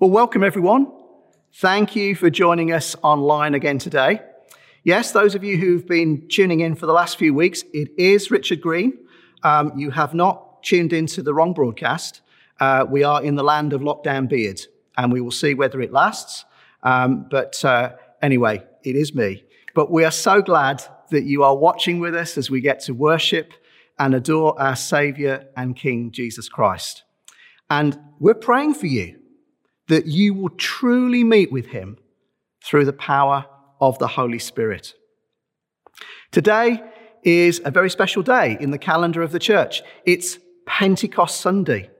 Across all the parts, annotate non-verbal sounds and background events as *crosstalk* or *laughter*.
Well, welcome everyone. Thank you for joining us online again today. Yes, those of you who've been tuning in for the last few weeks, it is Richard Green. Um, you have not tuned into the wrong broadcast. Uh, we are in the land of lockdown beard, and we will see whether it lasts. Um, but uh, anyway, it is me. But we are so glad that you are watching with us as we get to worship and adore our Savior and King Jesus Christ. And we're praying for you that you will truly meet with him through the power of the Holy Spirit. Today is a very special day in the calendar of the church. It's Pentecost Sunday,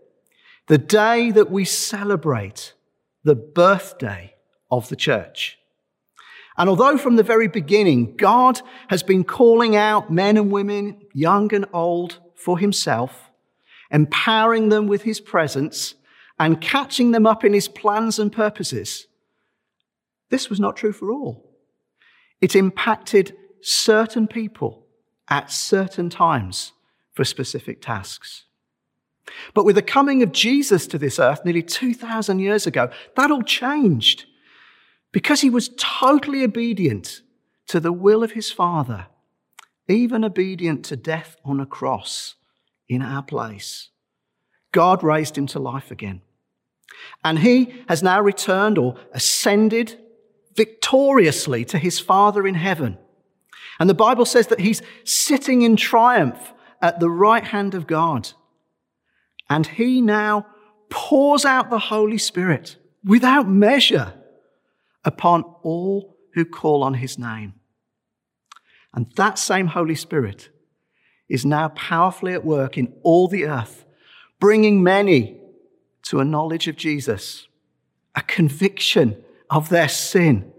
the day that we celebrate the birthday of the church. And although from the very beginning God has been calling out men and women, young and old, for himself, empowering them with his presence, and catching them up in his plans and purposes. This was not true for all. It impacted certain people at certain times for specific tasks. But with the coming of Jesus to this earth nearly 2,000 years ago, that all changed because he was totally obedient to the will of his Father, even obedient to death on a cross in our place. God raised him to life again. And he has now returned or ascended victoriously to his Father in heaven. And the Bible says that he's sitting in triumph at the right hand of God. And he now pours out the Holy Spirit without measure upon all who call on his name. And that same Holy Spirit is now powerfully at work in all the earth, bringing many to a knowledge of Jesus, a conviction of their sin,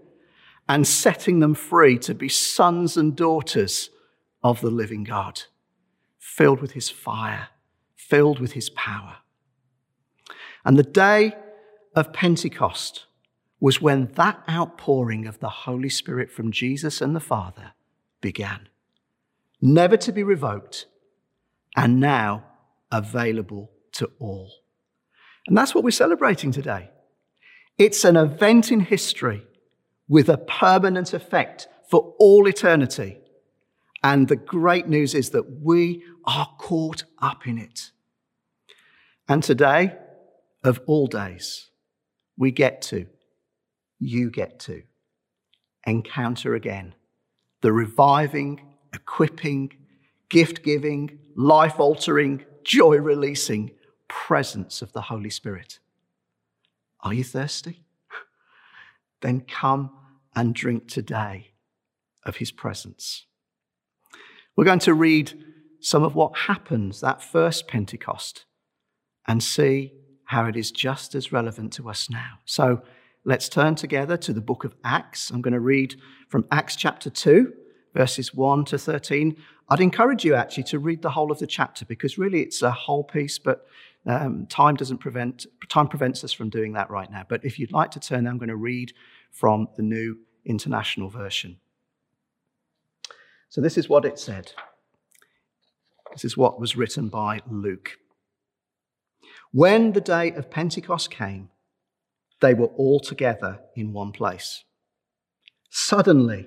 and setting them free to be sons and daughters of the living God, filled with his fire, filled with his power. And the day of Pentecost was when that outpouring of the Holy Spirit from Jesus and the Father began, never to be revoked, and now available to all. And that's what we're celebrating today. It's an event in history with a permanent effect for all eternity. And the great news is that we are caught up in it. And today, of all days, we get to, you get to, encounter again the reviving, equipping, gift giving, life altering, joy releasing presence of the Holy Spirit. Are you thirsty? *laughs* then come and drink today of his presence. We're going to read some of what happens that first Pentecost and see how it is just as relevant to us now. So let's turn together to the book of Acts. I'm going to read from Acts chapter 2, verses 1 to 13. I'd encourage you actually to read the whole of the chapter because really it's a whole piece, but um, time doesn't prevent, time prevents us from doing that right now. But if you'd like to turn, I'm going to read from the New International Version. So this is what it said. This is what was written by Luke. When the day of Pentecost came, they were all together in one place. Suddenly,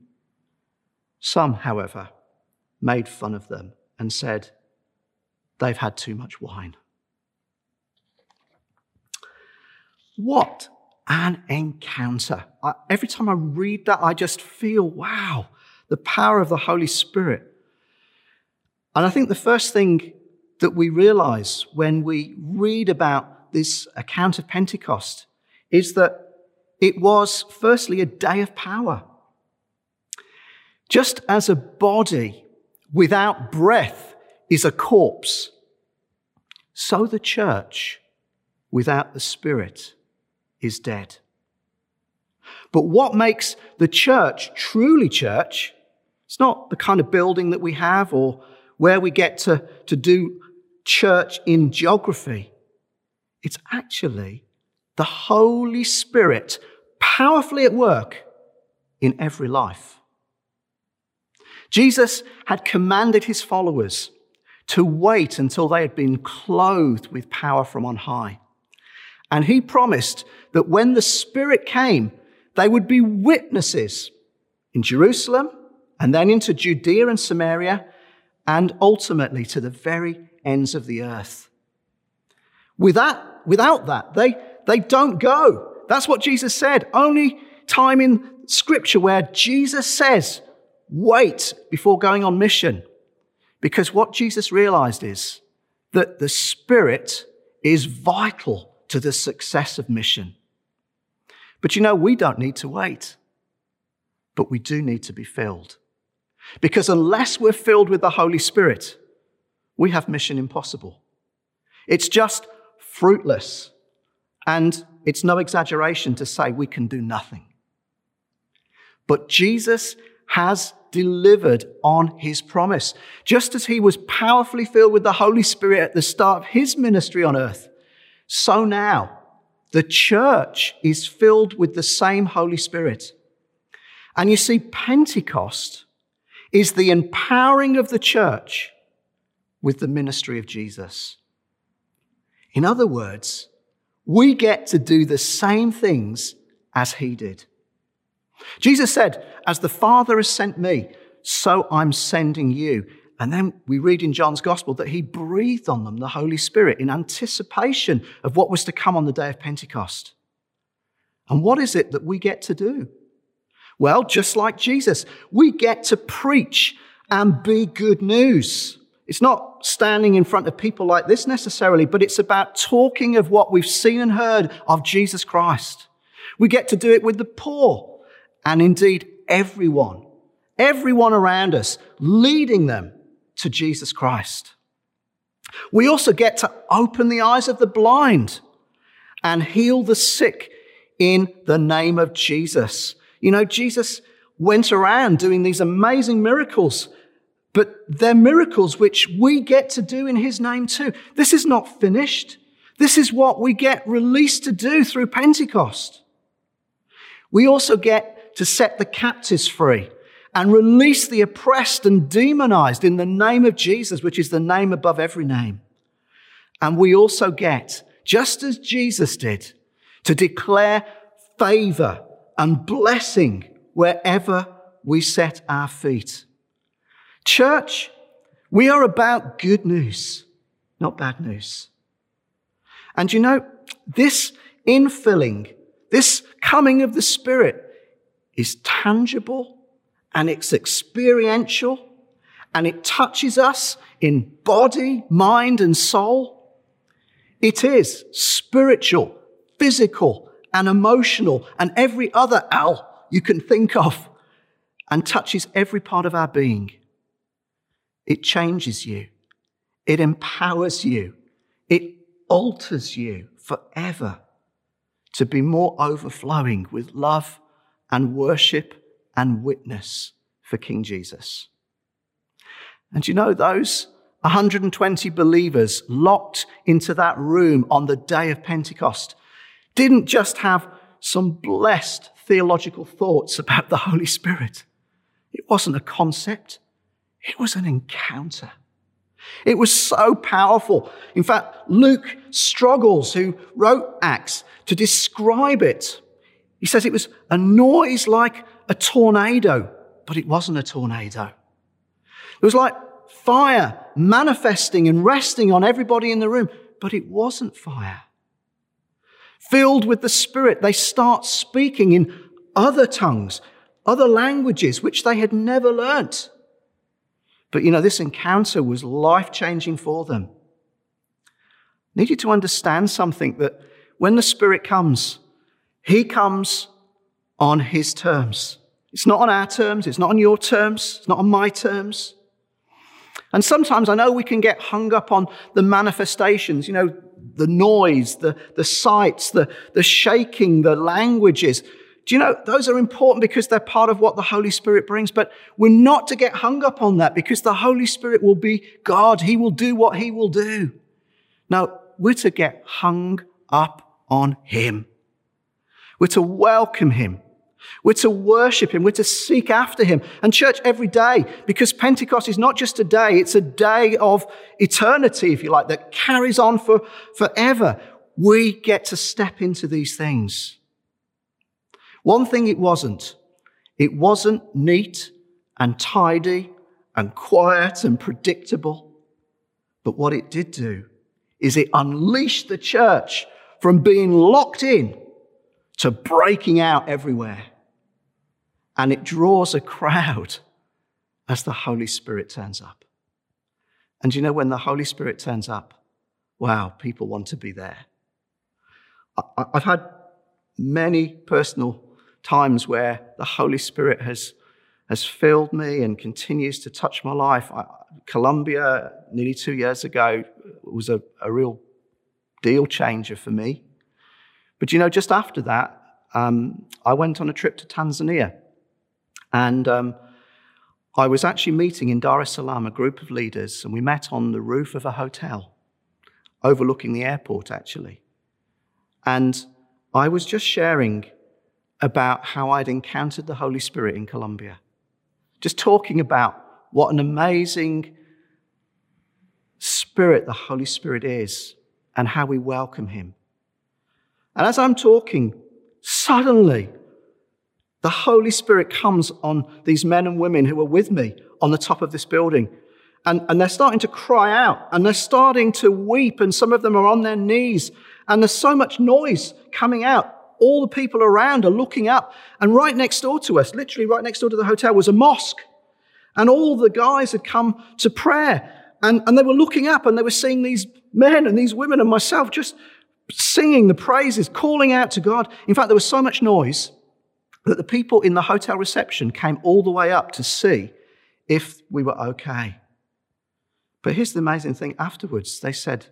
Some, however, made fun of them and said, They've had too much wine. What an encounter. I, every time I read that, I just feel, wow, the power of the Holy Spirit. And I think the first thing that we realize when we read about this account of Pentecost is that it was, firstly, a day of power. Just as a body without breath is a corpse, so the church without the Spirit is dead. But what makes the church truly church? It's not the kind of building that we have or where we get to, to do church in geography. It's actually the Holy Spirit powerfully at work in every life. Jesus had commanded his followers to wait until they had been clothed with power from on high. And he promised that when the Spirit came, they would be witnesses in Jerusalem and then into Judea and Samaria and ultimately to the very ends of the earth. Without, without that, they, they don't go. That's what Jesus said. Only time in scripture where Jesus says, wait before going on mission. Because what Jesus realized is that the Spirit is vital to the success of mission. But you know, we don't need to wait, but we do need to be filled. Because unless we're filled with the Holy Spirit, we have mission impossible. It's just fruitless. And it's no exaggeration to say we can do nothing. But Jesus has delivered on his promise. Just as he was powerfully filled with the Holy Spirit at the start of his ministry on earth, so now the church is filled with the same Holy Spirit. And you see, Pentecost is the empowering of the church with the ministry of Jesus. In other words, we get to do the same things as he did. Jesus said, As the Father has sent me, so I'm sending you. And then we read in John's Gospel that he breathed on them the Holy Spirit in anticipation of what was to come on the day of Pentecost. And what is it that we get to do? Well, just like Jesus, we get to preach and be good news. It's not standing in front of people like this necessarily, but it's about talking of what we've seen and heard of Jesus Christ. We get to do it with the poor and indeed everyone, everyone around us, leading them to Jesus Christ. We also get to open the eyes of the blind and heal the sick in the name of Jesus. You know, Jesus went around doing these amazing miracles, but they're miracles which we get to do in his name too. This is not finished. This is what we get released to do through Pentecost. We also get to set the captives free and release the oppressed and demonized in the name of Jesus, which is the name above every name. And we also get, just as Jesus did, to declare favor and blessing wherever we set our feet. Church, we are about good news, not bad news. And you know, this infilling, this coming of the Spirit is tangible and it's experiential and it touches us in body, mind, and soul. It is spiritual, physical, and emotional, and every other Al you can think of, and touches every part of our being. It changes you, it empowers you, it alters you forever to be more overflowing with love and worship and witness for King Jesus. And you know, those 120 believers locked into that room on the day of Pentecost didn't just have some blessed theological thoughts about the Holy Spirit. It wasn't a concept, it was an encounter. It was so powerful. In fact, Luke struggles, who wrote Acts, to describe it. He says it was a noise like a tornado, but it wasn't a tornado. It was like fire manifesting and resting on everybody in the room, but it wasn't fire. Filled with the Spirit, they start speaking in other tongues, other languages, which they had never learnt. But you know, this encounter was life changing for them. Need you to understand something that when the Spirit comes, He comes on His terms. It's not on our terms, it's not on your terms, it's not on my terms. And sometimes I know we can get hung up on the manifestations, you know, the noise, the, the sights, the, the shaking, the languages. Do you know, those are important because they're part of what the Holy Spirit brings, but we're not to get hung up on that because the Holy Spirit will be God. He will do what He will do. Now, we're to get hung up on Him. We're to welcome Him. We're to worship Him. We're to seek after Him. And church every day, because Pentecost is not just a day, it's a day of eternity, if you like, that carries on for forever. We get to step into these things. One thing it wasn't, it wasn't neat and tidy and quiet and predictable. But what it did do is it unleashed the church from being locked in to breaking out everywhere and it draws a crowd as the Holy Spirit turns up. And you know, when the Holy Spirit turns up, wow, people want to be there. I've had many personal times where the Holy Spirit has, has filled me and continues to touch my life. I, Colombia, nearly two years ago, was a, a real deal changer for me. But you know, just after that, um, I went on a trip to Tanzania. And um, I was actually meeting in Dar es Salaam a group of leaders, and we met on the roof of a hotel overlooking the airport, actually. And I was just sharing about how I'd encountered the Holy Spirit in Colombia, just talking about what an amazing spirit the Holy Spirit is and how we welcome him. And as I'm talking, suddenly the Holy Spirit comes on these men and women who are with me on the top of this building. And, and they're starting to cry out and they're starting to weep, and some of them are on their knees. And there's so much noise coming out. All the people around are looking up. And right next door to us, literally right next door to the hotel, was a mosque. And all the guys had come to prayer. And, and they were looking up and they were seeing these men and these women and myself just singing the praises, calling out to God. In fact, there was so much noise that the people in the hotel reception came all the way up to see if we were okay. But here's the amazing thing afterwards they said,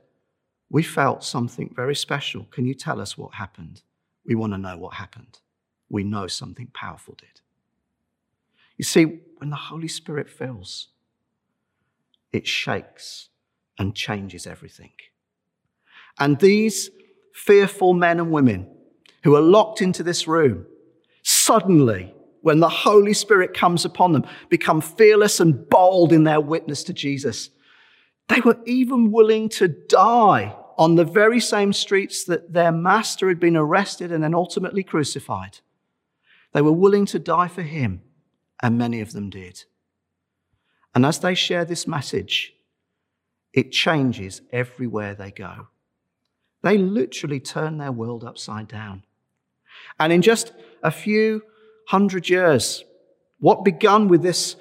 We felt something very special. Can you tell us what happened? We want to know what happened. We know something powerful did. You see, when the Holy Spirit fills, it shakes and changes everything. And these fearful men and women who are locked into this room suddenly, when the Holy Spirit comes upon them, become fearless and bold in their witness to Jesus. They were even willing to die on the very same streets that their master had been arrested and then ultimately crucified. They were willing to die for him, and many of them did. And as they share this message, it changes everywhere they go. They literally turned their world upside down. And in just a few hundred years, what begun with this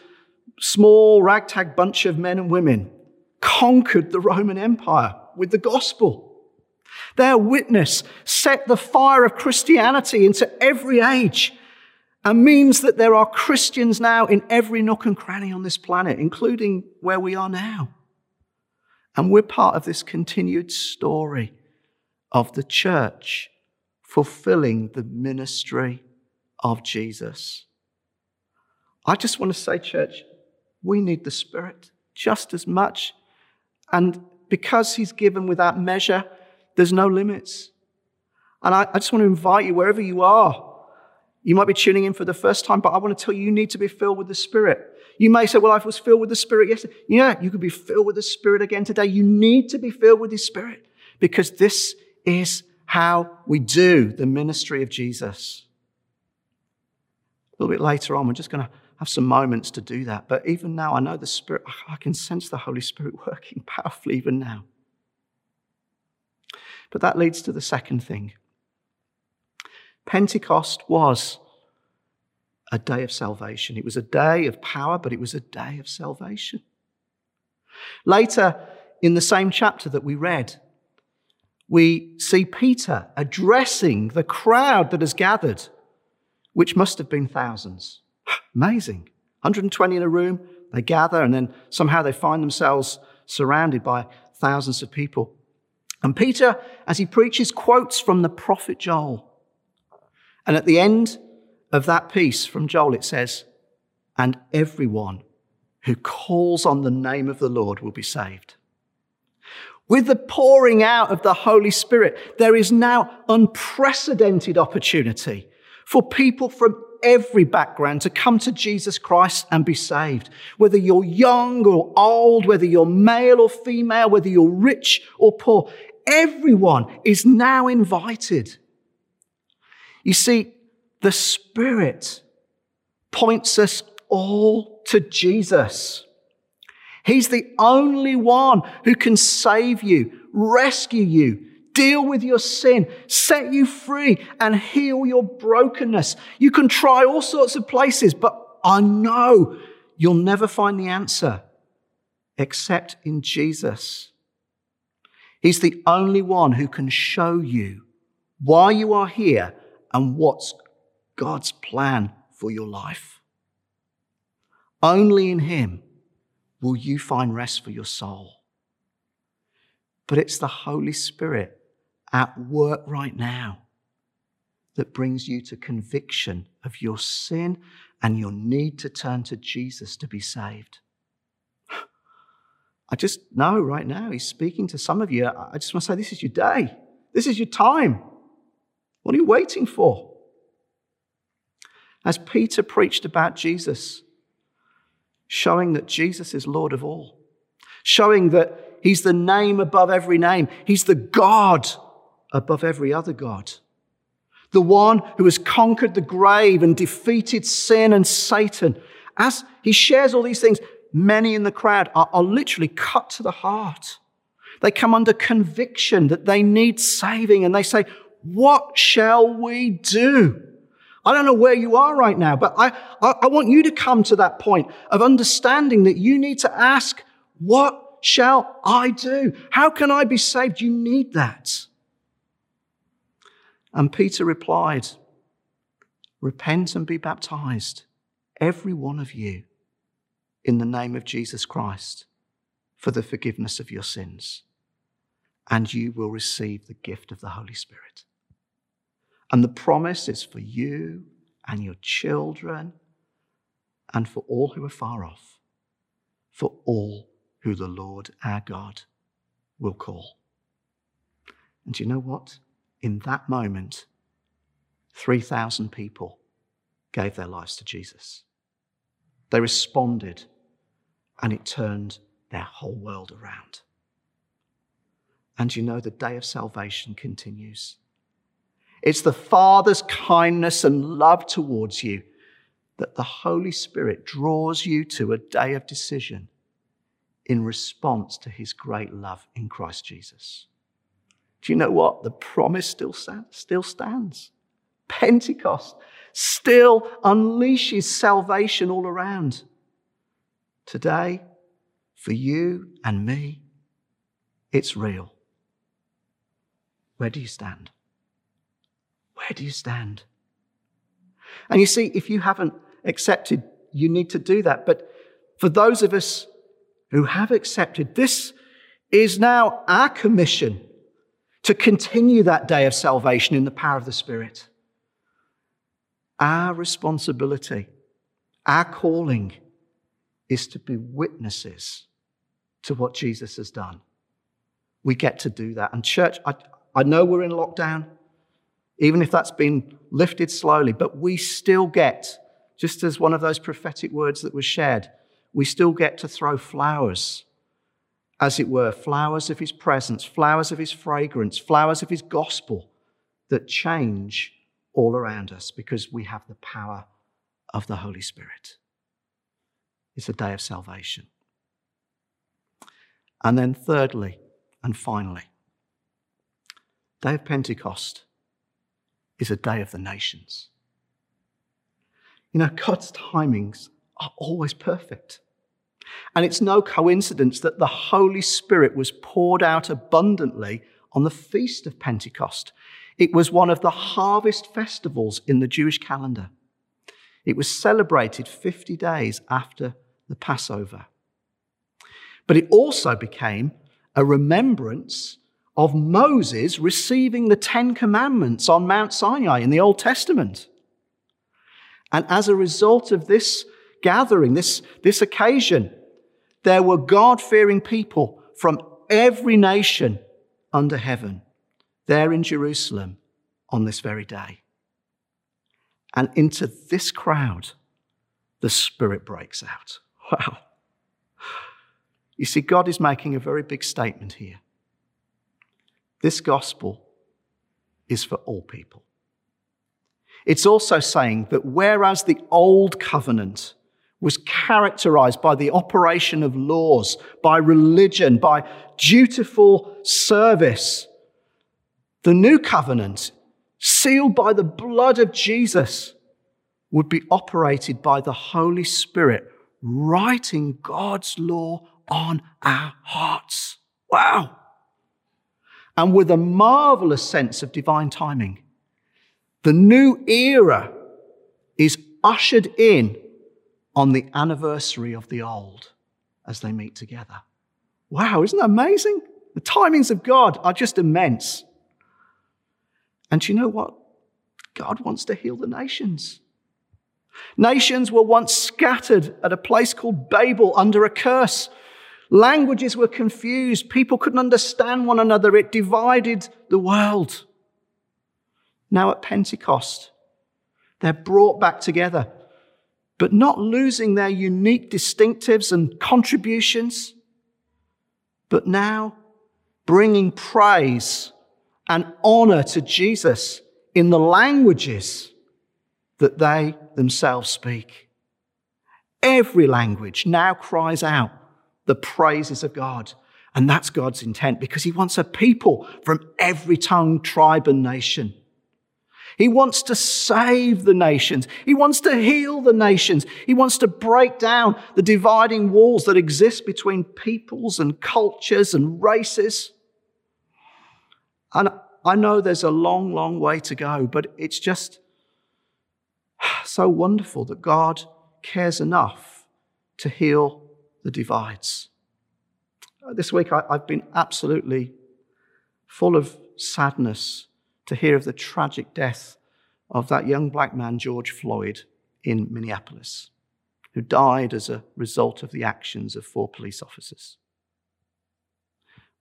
small ragtag bunch of men and women conquered the Roman Empire with the gospel. Their witness set the fire of Christianity into every age and means that there are Christians now in every nook and cranny on this planet, including where we are now. And we're part of this continued story of the church fulfilling the ministry of Jesus. I just want to say, church, we need the Spirit just as much. And because He's given without measure, there's no limits. And I, I just want to invite you, wherever you are, you might be tuning in for the first time, but I want to tell you, you need to be filled with the Spirit. You may say, Well, I was filled with the Spirit yesterday. Yeah, you could be filled with the Spirit again today. You need to be filled with the Spirit because this is how we do the ministry of Jesus. A little bit later on, we're just going to have some moments to do that. But even now, I know the Spirit, I can sense the Holy Spirit *laughs* working powerfully even now. But that leads to the second thing. Pentecost was a day of salvation. It was a day of power, but it was a day of salvation. Later in the same chapter that we read, we see Peter addressing the crowd that has gathered, which must have been thousands. *gasps* Amazing. 120 in a room, they gather, and then somehow they find themselves surrounded by thousands of people. And Peter, as he preaches, quotes from the prophet Joel. And at the end of that piece from Joel, it says, And everyone who calls on the name of the Lord will be saved. With the pouring out of the Holy Spirit, there is now unprecedented opportunity for people from every background to come to Jesus Christ and be saved. Whether you're young or old, whether you're male or female, whether you're rich or poor, everyone is now invited. You see, the Spirit points us all to Jesus. He's the only one who can save you, rescue you, deal with your sin, set you free, and heal your brokenness. You can try all sorts of places, but I know you'll never find the answer except in Jesus. He's the only one who can show you why you are here and what's God's plan for your life. Only in Him will you find rest for your soul. But it's the Holy Spirit at work right now that brings you to conviction of your sin and your need to turn to Jesus to be saved. *sighs* I just know right now He's speaking to some of you. I just want to say, this is your day. This is your time. What are you waiting for? As Peter preached about Jesus, showing that Jesus is Lord of all, showing that He's the name above every name, He's the God above every other God. The one who has conquered the grave and defeated sin and Satan. As he shares all these things, many in the crowd are, are literally cut to the heart. They come under conviction that they need saving and they say, What shall we do? I don't know where you are right now, but I, I, I, want you to come to that point of understanding that you need to ask, What shall I do? How can I be saved? You need that. And Peter replied, Repent and be baptized, every one of you in the name of Jesus Christ for the forgiveness of your sins, and you will receive the gift of the Holy Spirit. And the promise is for you and your children and for all who are far off, for all who the Lord our God will call. And you know what? In that moment, 3,000 people gave their lives to Jesus. They responded and it turned their whole world around. And you know, the day of salvation continues. It's the Father's kindness and love towards you that the Holy Spirit draws you to a day of decision in response to his great love in Christ Jesus. Do you know what? The promise still, still stands. Pentecost still unleashes salvation all around today, for you and me, it's real. Where do you stand? Where do you stand? And you see, if you haven't accepted, you need to do that. But for those of us who have accepted, this is now our commission to continue that day of salvation in the power of the Spirit. Our responsibility, our calling is to be witnesses to what Jesus has done. We get to do that. And, church, I, I know we're in lockdown. Even if that's been lifted slowly, but we still get, just as one of those prophetic words that was shared, we still get to throw flowers, as it were, flowers of his presence, flowers of his fragrance, flowers of his gospel that change all around us because we have the power of the Holy Spirit. It's a day of salvation. And then, thirdly and finally, Day of Pentecost is a day of the nations. You know, God's timings are always perfect. And it's no coincidence that the Holy Spirit was poured out abundantly on the Feast of Pentecost. It was one of the harvest festivals in the Jewish calendar. It was celebrated 50 days after the Passover. But it also became a remembrance of Moses receiving the Ten Commandments on Mount Sinai in the Old Testament. And as a result of this gathering, this, this occasion, there were God fearing people from every nation under heaven there in Jerusalem on this very day. And into this crowd, the Spirit breaks out. *laughs* Wow. You see, God is making a very big statement here. This gospel is for all people. It's also saying that whereas the old covenant was characterized by the operation of laws, by religion, by dutiful service, the new covenant, sealed by the blood of Jesus, would be operated by the Holy Spirit, writing God's law on our hearts. Wow and with a marvelous sense of divine timing. The new era is ushered in on the anniversary of the old as they meet together. Wow, isn't that amazing? The timings of God are just immense. And you know what? God wants to heal the nations. Nations were once scattered at a place called Babel under a curse. Languages were confused. People couldn't understand one another. It divided the world. Now at Pentecost, they're brought back together, but not losing their unique distinctives and contributions, but now bringing praise and honor to Jesus in the languages that they themselves speak. Every language now cries out the praises of God. And that's God's intent because he wants a people from every tongue, tribe, and nation. He wants to save the nations. He wants to heal the nations. He wants to break down the dividing walls that exist between peoples and cultures and races. And I know there's a long, long way to go, but it's just *sighs* so wonderful that God cares enough to heal the divides. Uh, this week, I, I've been absolutely full of sadness to hear of the tragic death of that young black man, George Floyd, in Minneapolis, who died as a result of the actions of four police officers.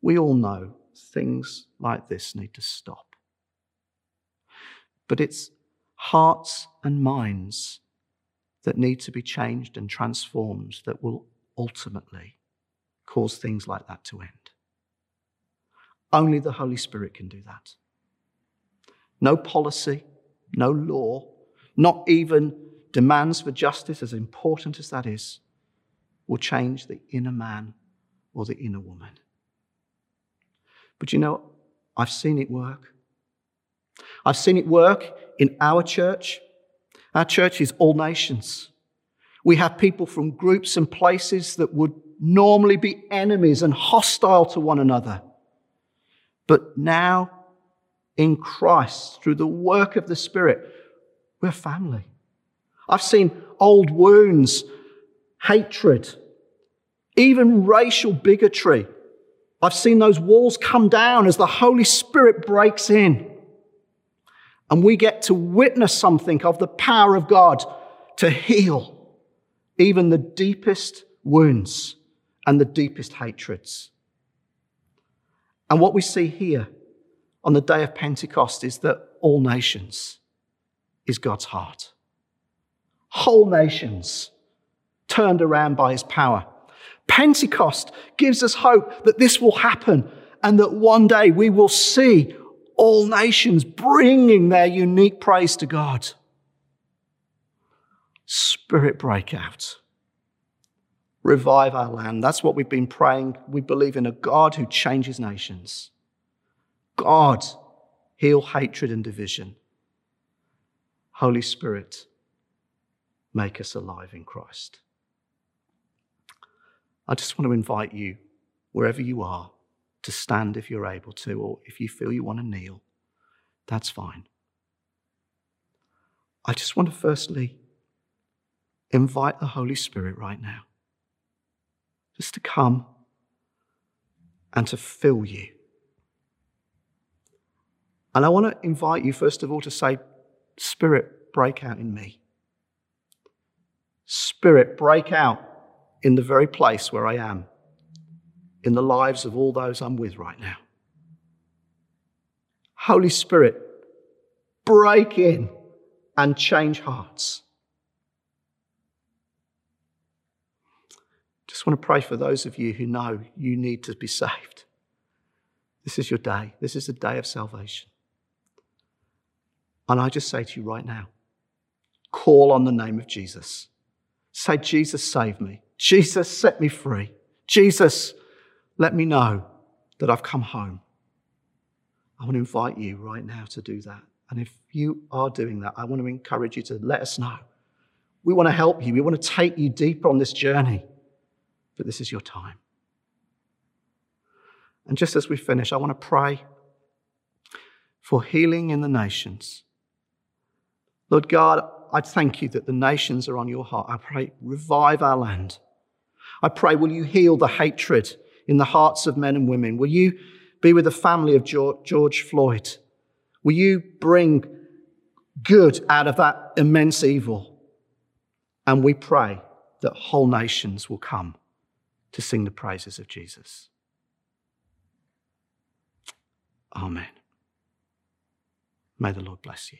We all know things like this need to stop. But it's hearts and minds that need to be changed and transformed that will ultimately cause things like that to end. Only the Holy Spirit can do that. No policy, no law, not even demands for justice, as important as that is, will change the inner man or the inner woman. But you know, I've seen it work. I've seen it work in our church. Our church is all nations. We have people from groups and places that would normally be enemies and hostile to one another. But now, in Christ, through the work of the Spirit, we're family. I've seen old wounds, hatred, even racial bigotry. I've seen those walls come down as the Holy Spirit breaks in. And we get to witness something of the power of God to heal even the deepest wounds and the deepest hatreds. And what we see here on the day of Pentecost is that all nations is God's heart. Whole nations turned around by his power. Pentecost gives us hope that this will happen and that one day we will see all nations bringing their unique praise to God. Spirit break out. Revive our land. That's what we've been praying. We believe in a God who changes nations. God, heal hatred and division. Holy Spirit, make us alive in Christ. I just want to invite you, wherever you are, to stand if you're able to, or if you feel you want to kneel, that's fine. I just want to firstly invite the Holy Spirit right now just to come and to fill you. And I want to invite you, first of all, to say, Spirit, break out in me. Spirit, break out in the very place where I am, in the lives of all those I'm with right now. Holy Spirit, break in and change hearts. I just want to pray for those of you who know you need to be saved. This is your day. This is the day of salvation. And I just say to you right now call on the name of Jesus. Say, Jesus, save me. Jesus, set me free. Jesus, let me know that I've come home. I want to invite you right now to do that. And if you are doing that, I want to encourage you to let us know. We want to help you. We want to take you deeper on this journey. But this is your time. And just as we finish, I want to pray for healing in the nations. Lord God, I thank you that the nations are on your heart. I pray, revive our land. I pray, will you heal the hatred in the hearts of men and women? Will you be with the family of George Floyd? Will you bring good out of that immense evil? And we pray that whole nations will come to sing the praises of Jesus. Amen. May the Lord bless you.